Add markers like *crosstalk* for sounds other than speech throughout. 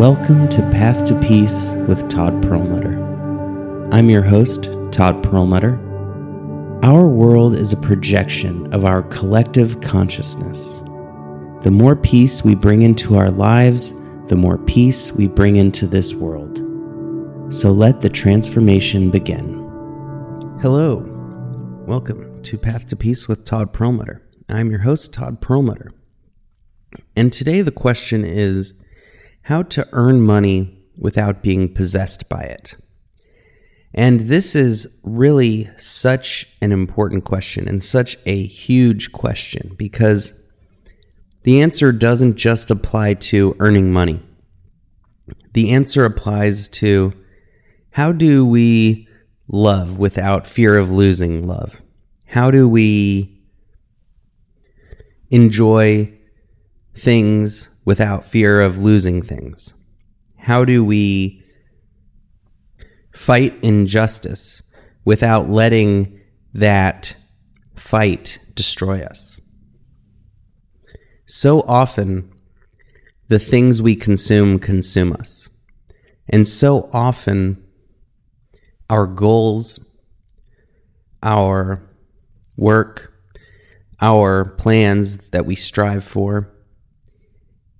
Welcome to Path to Peace with Todd Perlmutter. I'm your host, Todd Perlmutter. Our world is a projection of our collective consciousness. The more peace we bring into our lives, the more peace we bring into this world. So let the transformation begin. Hello. Welcome to Path to Peace with Todd Perlmutter. I'm your host, Todd Perlmutter. And today the question is how to earn money without being possessed by it. And this is really such an important question and such a huge question because the answer doesn't just apply to earning money. The answer applies to how do we love without fear of losing love? How do we enjoy things without fear of losing things? How do we fight injustice without letting that fight destroy us? So often, the things we consume consume us. And so often, our goals, our work, our plans that we strive for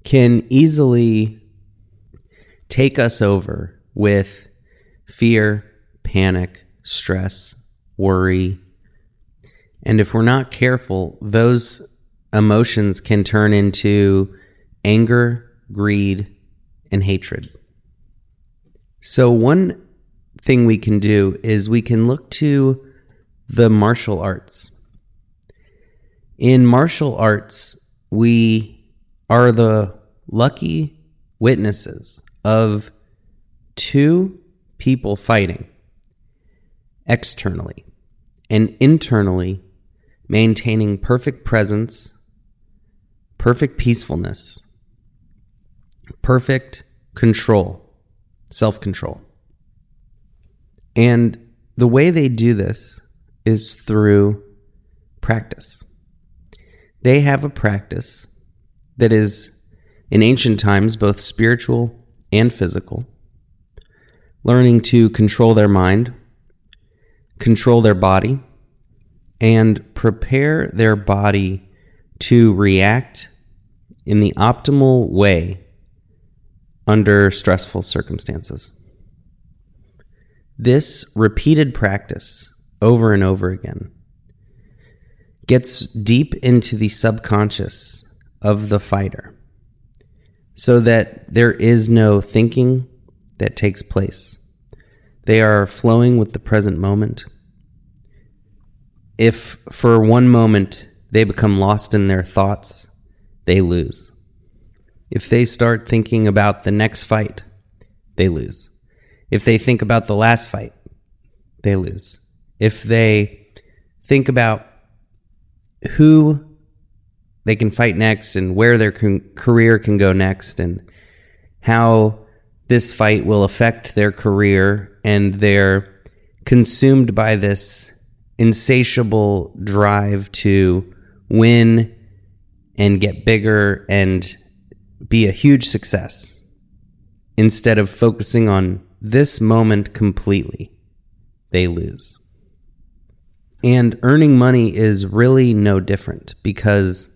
can easily take us over with fear, panic, stress, worry. And if we're not careful, those emotions can turn into anger, greed, and hatred. So, one thing we can do is we can look to the martial arts. In martial arts, we are the lucky witnesses of two people fighting externally and internally maintaining perfect presence, perfect peacefulness, perfect control, self control. And the way they do this is through practice. They have a practice that is, in ancient times, both spiritual and physical, learning to control their mind, control their body, and prepare their body to react in the optimal way under stressful circumstances. This repeated practice over and over again gets deep into the subconscious of the fighter so that there is no thinking that takes place. They are flowing with the present moment. If for one moment they become lost in their thoughts, they lose. If they start thinking about the next fight, they lose. If they think about the last fight, they lose. If they think about who they can fight next and where their con- career can go next and how this fight will affect their career and they're consumed by this insatiable drive to win and get bigger and be a huge success instead of focusing on this moment completely they lose. And earning money is really no different because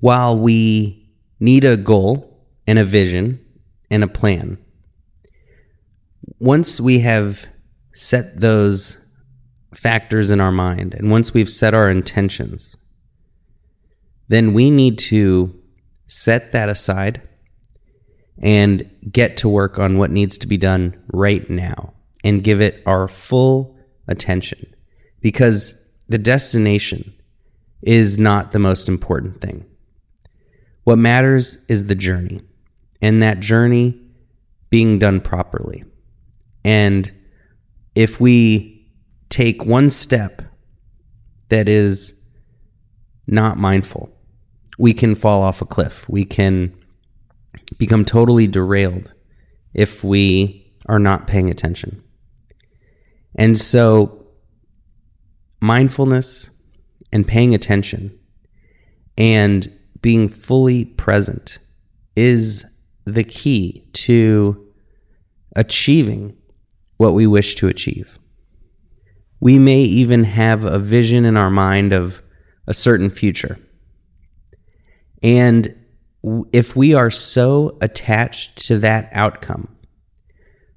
while we need a goal and a vision and a plan, once we have set those factors in our mind and once we've set our intentions, then we need to set that aside and get to work on what needs to be done right now and give it our full attention because the destination is not the most important thing. What matters is the journey and that journey being done properly. And if we take one step that is not mindful, we can fall off a cliff. We can become totally derailed if we are not paying attention. And so, mindfulness and paying attention and being fully present is the key to achieving what we wish to achieve. We may even have a vision in our mind of a certain future. And if we are so attached to that outcome,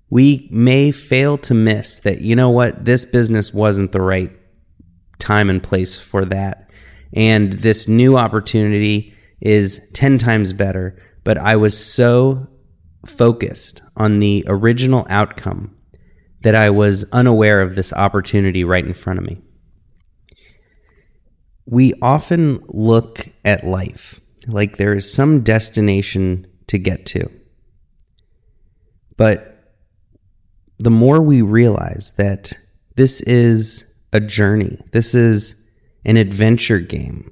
we may fail to miss that, you know what, this business wasn't the right time and place for that. And this new opportunity is 10 times better. But I was so focused on the original outcome that I was unaware of this opportunity right in front of me. We often look at life like there is some destination to get to. But the more we realize that this is a journey, this is an adventure game,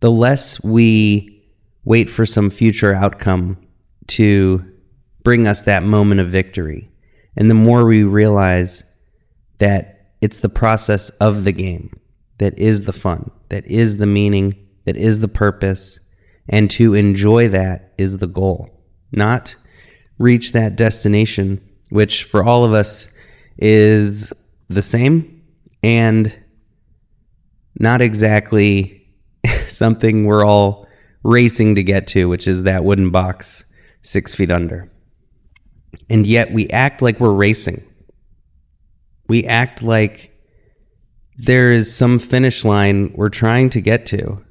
the less we wait for some future outcome to bring us that moment of victory. And the more we realize that it's the process of the game that is the fun, that is the meaning, that is the purpose, and to enjoy that is the goal, not reach that destination, which for all of us is the same and not exactly something we're all racing to get to, which is that wooden box six feet under. And yet we act like we're racing. We act like there is some finish line we're trying to get to,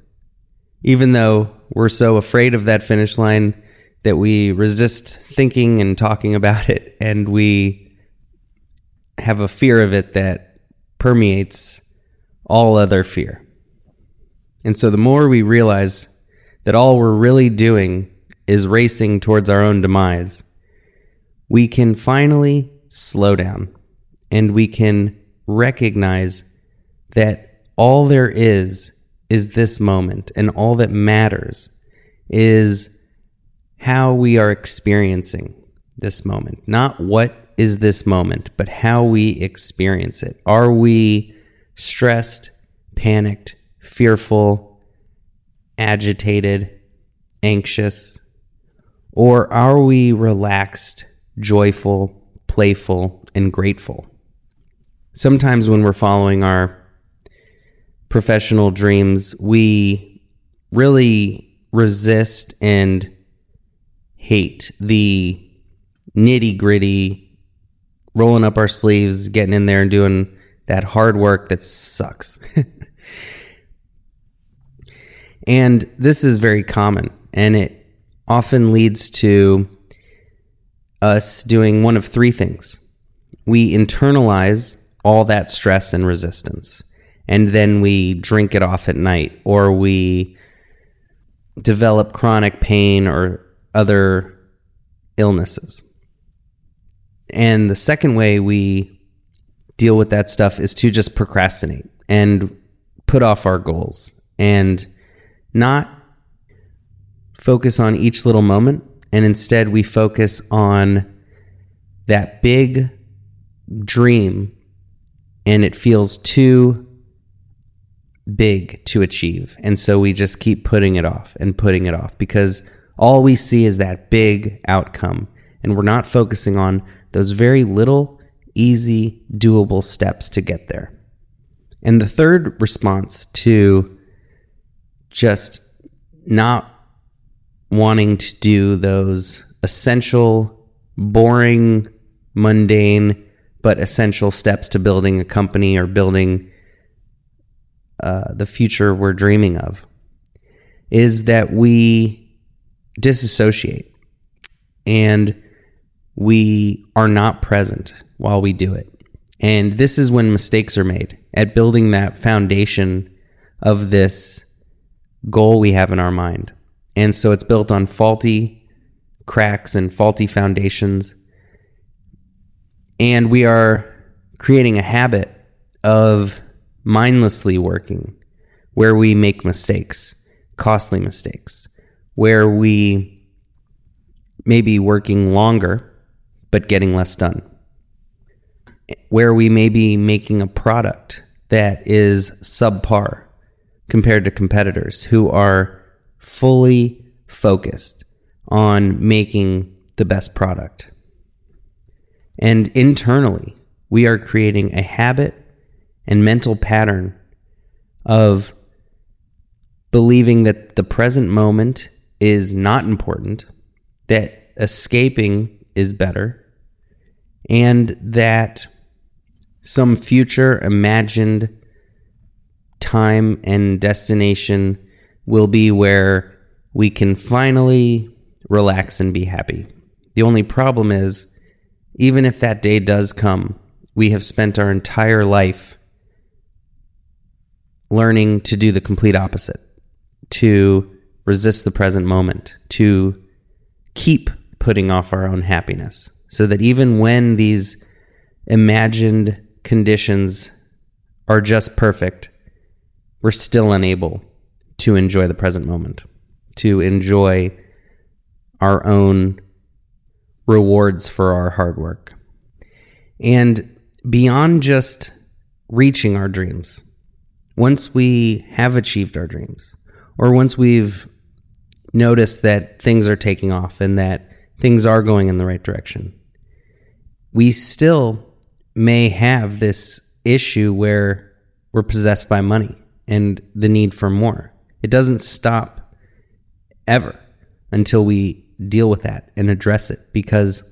even though we're so afraid of that finish line that we resist thinking and talking about it, and we have a fear of it that permeates all other fear. And so the more we realize that all we're really doing is racing towards our own demise, we can finally slow down and we can recognize that all there is is this moment, and all that matters is how we are experiencing this moment. Not what is this moment, but how we experience it. Are we stressed, panicked, fearful, agitated, anxious? Or are we relaxed, joyful, playful, and grateful? Sometimes when we're following our professional dreams, we really resist and hate the nitty gritty, rolling up our sleeves, getting in there and doing that hard work that sucks. *laughs* and this is very common and it often leads to us doing one of three things. We internalize all that stress and resistance, and then we drink it off at night, or we develop chronic pain or other illnesses. And the second way we deal with that stuff is to just procrastinate and put off our goals and not focus on each little moment, and instead we focus on that big dream, and it feels too big to achieve. And so we just keep putting it off and putting it off because all we see is that big outcome, and we're not focusing on those very little, easy, doable steps to get there. And the third response to just not wanting to do those essential, boring, mundane, but essential steps to building a company or building uh, the future we're dreaming of is that we disassociate and we are not present while we do it. And this is when mistakes are made at building that foundation of this goal we have in our mind. And so it's built on faulty cracks and faulty foundations. And we are creating a habit of mindlessly working where we make mistakes, costly mistakes, where we may be working longer but getting less done, where we may be making a product that is subpar compared to competitors who are fully focused on making the best product. And internally, we are creating a habit and mental pattern of believing that the present moment is not important, that escaping is better, and that some future imagined time and destination will be where we can finally relax and be happy. The only problem is, even if that day does come, we have spent our entire life learning to do the complete opposite, to resist the present moment, to keep putting off our own happiness, so that even when these imagined conditions are just perfect, we're still unable to enjoy the present moment, to enjoy our own rewards for our hard work. And beyond just reaching our dreams, once we have achieved our dreams, or once we've noticed that things are taking off and that things are going in the right direction, we still may have this issue where we're possessed by money and the need for more. It doesn't stop ever until we deal with that and address it because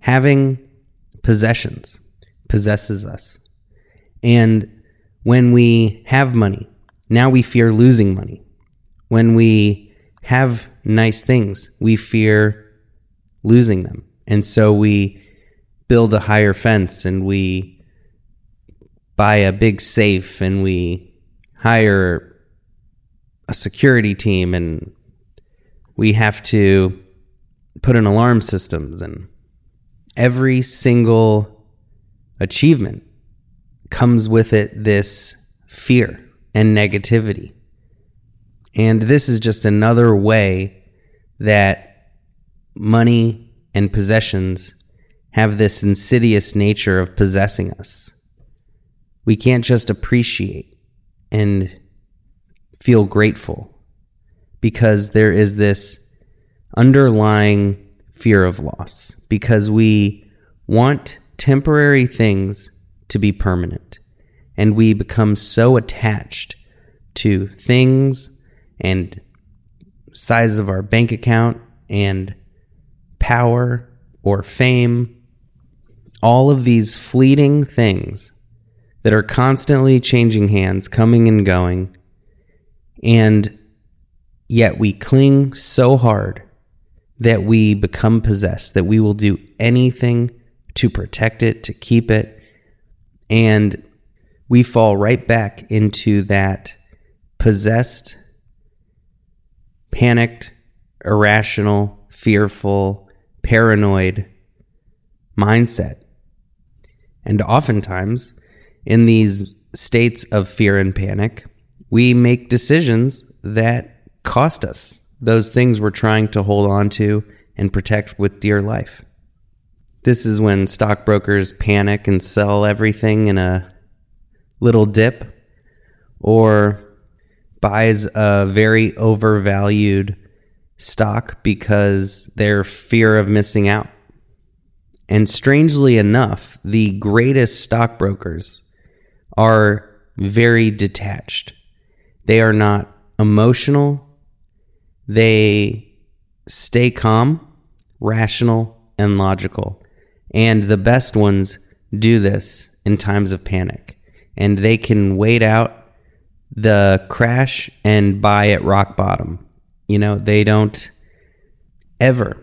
having possessions possesses us. And when we have money, now we fear losing money. When we have nice things, we fear losing them. And so we build a higher fence and we buy a big safe and we hire a security team and we have to put in alarm systems and every single achievement comes with it this fear and negativity. And this is just another way that money and possessions have this insidious nature of possessing us. We can't just appreciate and feel grateful because there is this underlying fear of loss because we want temporary things to be permanent and we become so attached to things and size of our bank account and power or fame all of these fleeting things that are constantly changing hands coming and going and Yet we cling so hard that we become possessed, that we will do anything to protect it, to keep it. And we fall right back into that possessed, panicked, irrational, fearful, paranoid mindset. And oftentimes, in these states of fear and panic, we make decisions that cost us those things we're trying to hold on to and protect with dear life. This is when stockbrokers panic and sell everything in a little dip or buys a very overvalued stock because their fear of missing out. And strangely enough, the greatest stockbrokers are very detached. They are not emotional they stay calm, rational, and logical. And the best ones do this in times of panic. And they can wait out the crash and buy at rock bottom. You know, they don't ever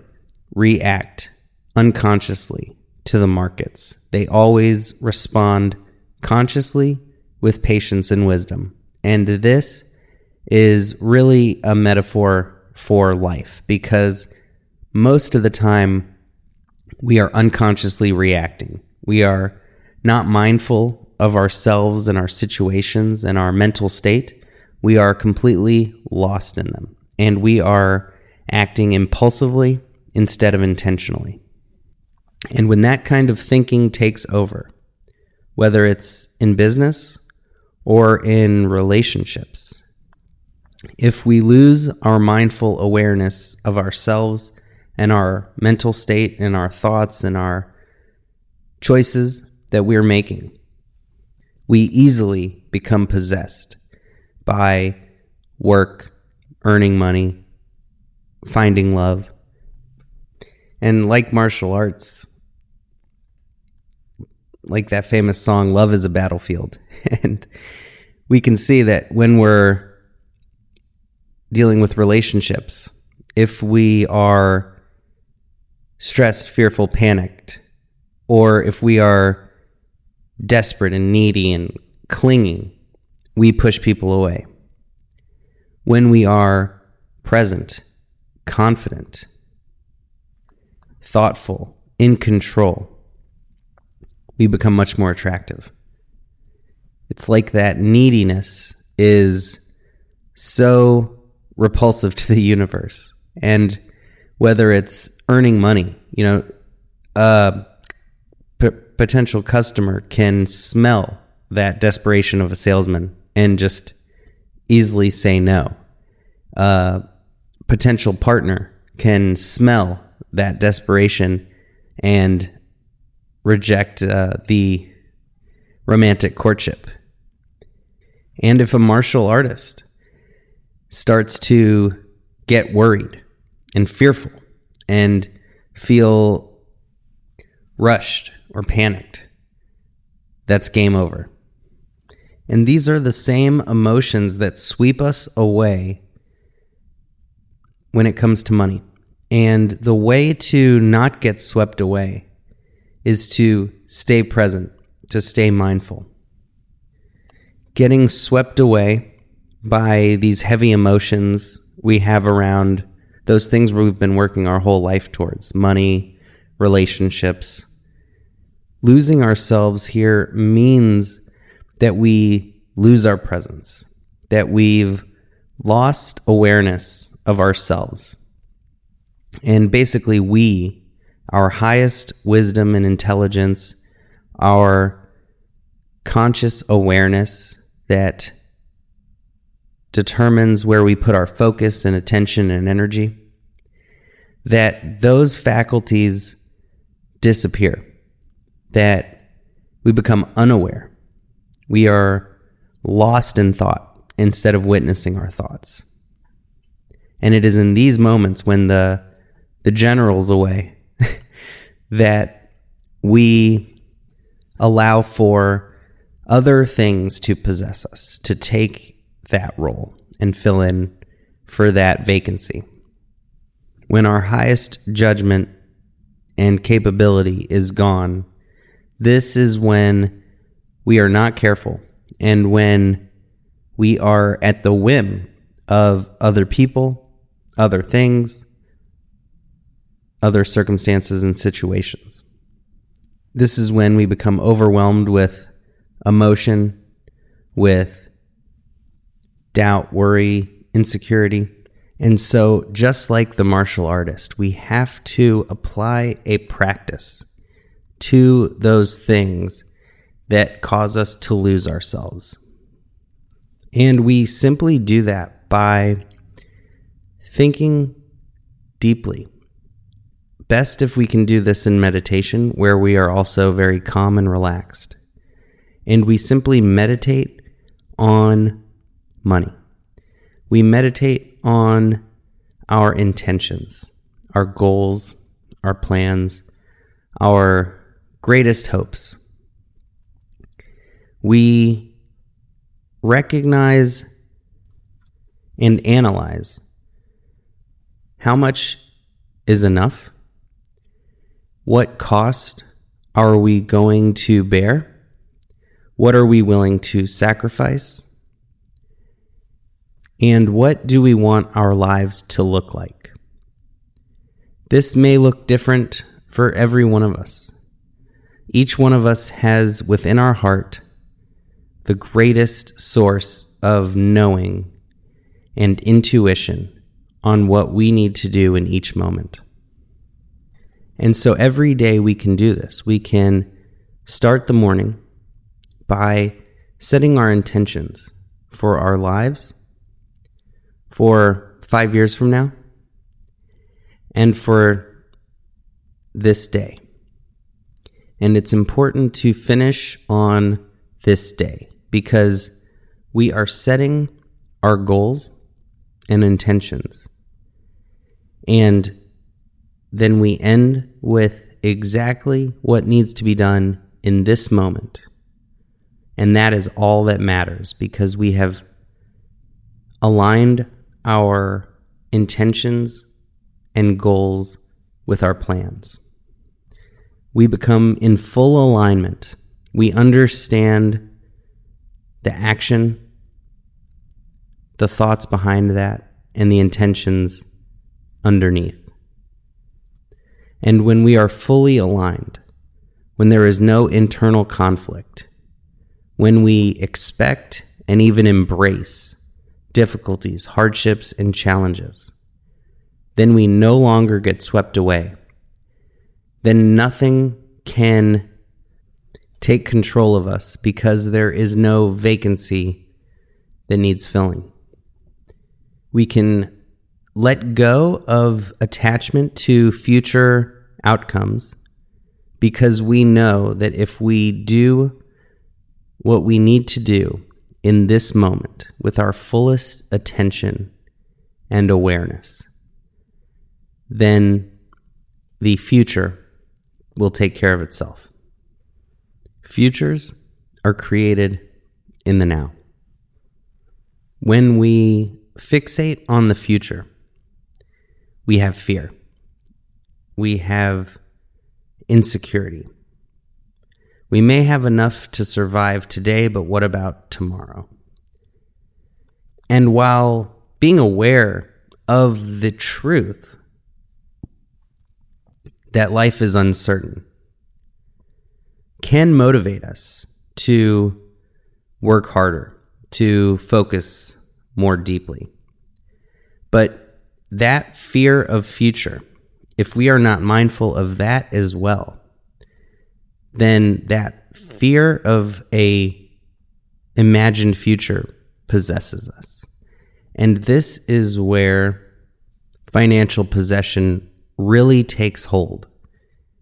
react unconsciously to the markets. They always respond consciously with patience and wisdom. And this is really a metaphor for life because most of the time we are unconsciously reacting. We are not mindful of ourselves and our situations and our mental state. We are completely lost in them and we are acting impulsively instead of intentionally. And when that kind of thinking takes over, whether it's in business or in relationships, if we lose our mindful awareness of ourselves and our mental state and our thoughts and our choices that we're making, we easily become possessed by work, earning money, finding love. And like martial arts, like that famous song, Love is a Battlefield. *laughs* and we can see that when we're dealing with relationships, if we are stressed, fearful, panicked, or if we are desperate and needy and clinging, we push people away. When we are present, confident, thoughtful, in control, we become much more attractive. It's like that neediness is so repulsive *laughs* to the universe. And whether it's earning money, you know, a p- potential customer can smell that desperation of a salesman and just easily say no. A potential partner can smell that desperation and reject uh, the romantic courtship. And if a martial artist starts to get worried and fearful and feel rushed or panicked, that's game over. And these are the same emotions that sweep us away when it comes to money. And the way to not get swept away is to stay present, to stay mindful. Getting swept away by these heavy emotions we have around those things where we've been working our whole life towards money, relationships. Losing ourselves here means that we lose our presence, that we've lost awareness of ourselves. And basically, we our highest wisdom and intelligence, our conscious awareness that determines where we put our focus and attention and energy, that those faculties disappear, that we become unaware. We are lost in thought instead of witnessing our thoughts. And it is in these moments when the, the general's away that we allow for other things to possess us, to take that role and fill in for that vacancy. When our highest judgment and capability is gone, this is when we are not careful and when we are at the whim of other people, other things, other circumstances and situations. This is when we become overwhelmed with emotion, with doubt, worry, insecurity. And so, just like the martial artist, we have to apply a practice to those things that cause us to lose ourselves. And we simply do that by thinking deeply best if we can do this in meditation where we are also very calm and relaxed. And we simply meditate on money. We meditate on our intentions, our goals, our plans, our greatest hopes. We recognize and analyze how much is enough what cost are we going to bear? What are we willing to sacrifice? And what do we want our lives to look like? This may look different for every one of us. Each one of us has within our heart the greatest source of knowing and intuition on what we need to do in each moment. And so every day we can do this. We can start the morning by setting our intentions for our lives, for five years from now and for this day. And it's important to finish on this day because we are setting our goals and intentions. And then we end with exactly what needs to be done in this moment. And that is all that matters because we have aligned our intentions and goals with our plans. We become in full alignment. We understand the action, the thoughts behind that, and the intentions underneath. And when we are fully aligned, when there is no internal conflict, when we expect and even embrace difficulties, hardships, and challenges, then we no longer get swept away. Then nothing can take control of us because there is no vacancy that needs filling. We can let go of attachment to future outcomes because we know that if we do what we need to do in this moment with our fullest attention and awareness, then the future will take care of itself. Futures are created in the now. When we fixate on the future, we have fear, we have insecurity. We may have enough to survive today, but what about tomorrow? And while being aware of the truth that life is uncertain can motivate us to work harder, to focus more deeply. But that fear of future, if we are not mindful of that as well, then that fear of a imagined future possesses us. And this is where financial possession really takes hold.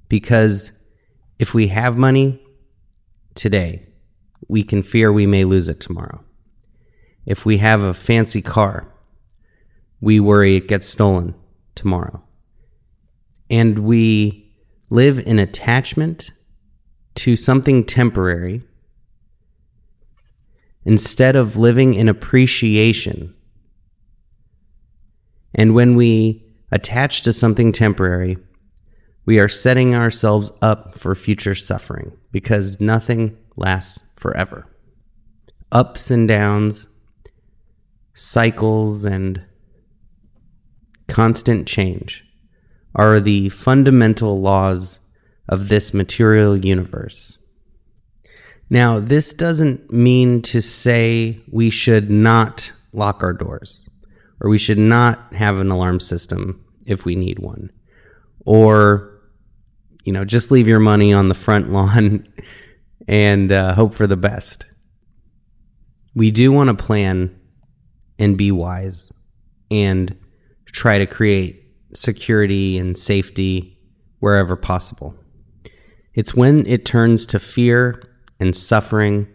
Because if we have money today, we can fear we may lose it tomorrow. If we have a fancy car, we worry it gets stolen tomorrow. And we live in attachment to something temporary instead of living in appreciation. And when we attach to something temporary, we are setting ourselves up for future suffering because nothing lasts forever. Ups and downs, cycles, and constant change are the fundamental laws of this material universe. Now, this doesn't mean to say we should not lock our doors or we should not have an alarm system if we need one or you know just leave your money on the front *laughs* lawn and uh, hope for the best we do want to plan and be wise and try to create security and safety wherever possible it's when it turns to fear and suffering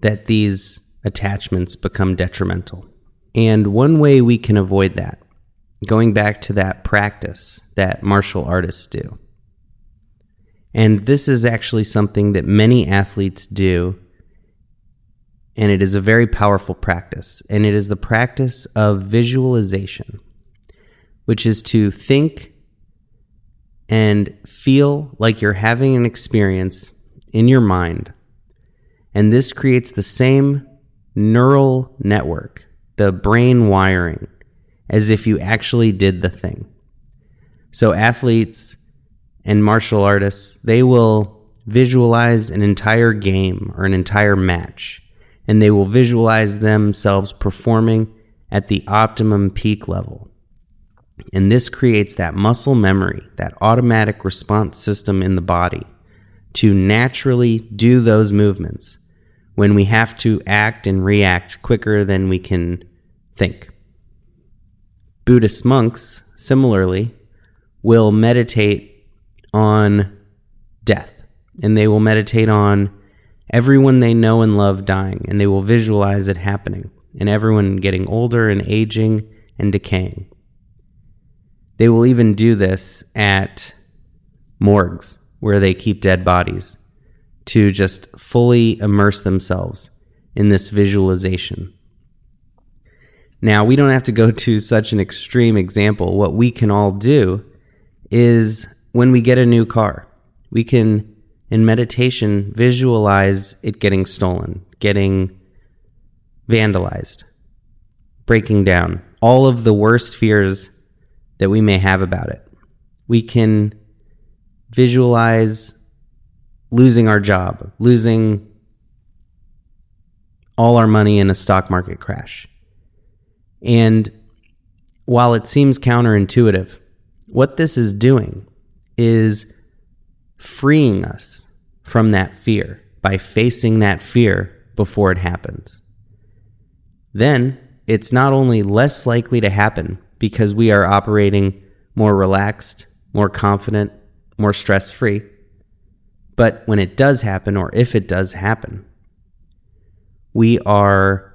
that these attachments become detrimental. And one way we can avoid that, going back to that practice that martial artists do. And this is actually something that many athletes do. And it is a very powerful practice. And it is the practice of visualization, which is to think and feel like you're having an experience in your mind. And this creates the same neural network, the brain wiring, as if you actually did the thing. So, athletes and martial artists, they will visualize an entire game or an entire match, and they will visualize themselves performing at the optimum peak level. And this creates that muscle memory, that automatic response system in the body to naturally do those movements when we have to act and react quicker than we can think. Buddhist monks, similarly, will meditate on death and they will meditate on everyone they know and love dying and they will visualize it happening and everyone getting older and aging and decaying. They will even do this at morgues where they keep dead bodies to just fully immerse themselves in this visualization. Now, we don't have to go to such an extreme example. What we can all do is when we get a new car, we can, in meditation, visualize it getting stolen, getting vandalized, breaking down, all of the worst fears that we may have about it. We can visualize losing our job, losing all our money in a stock market crash. And while it seems counterintuitive, what this is doing is freeing us from that fear by facing that fear before it happens. Then it's not only less likely to happen because we are operating more relaxed, more confident, more stress free, but when it does happen, or if it does happen, we are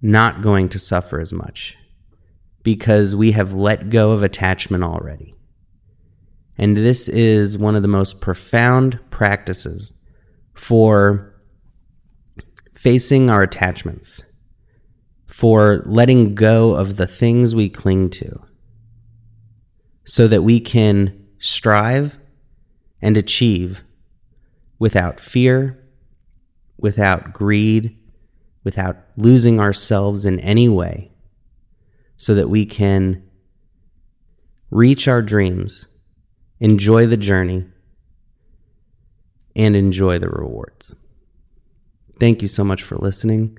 not going to suffer as much because we have let go of attachment already. And this is one of the most profound practices for facing our attachments, for letting go of the things we cling to, so that we can strive and achieve without fear, without greed, without losing ourselves in any way, so that we can reach our dreams, enjoy the journey, and enjoy the rewards. Thank you so much for listening.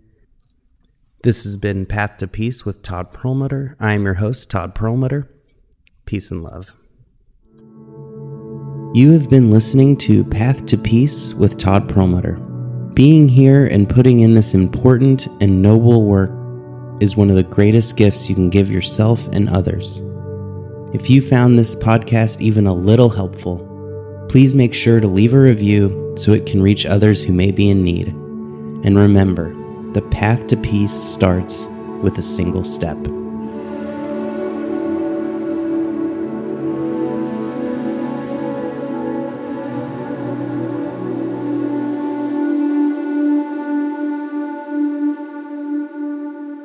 This has been Path to Peace with Todd Perlmutter. I am your host, Todd Perlmutter. Peace and love. You have been listening to Path to Peace with Todd Perlmutter. Being here and putting in this important and noble work is one of the greatest gifts you can give yourself and others. If you found this podcast even a little helpful, please make sure to leave a review so it can reach others who may be in need. And remember, the path to peace starts with a single step.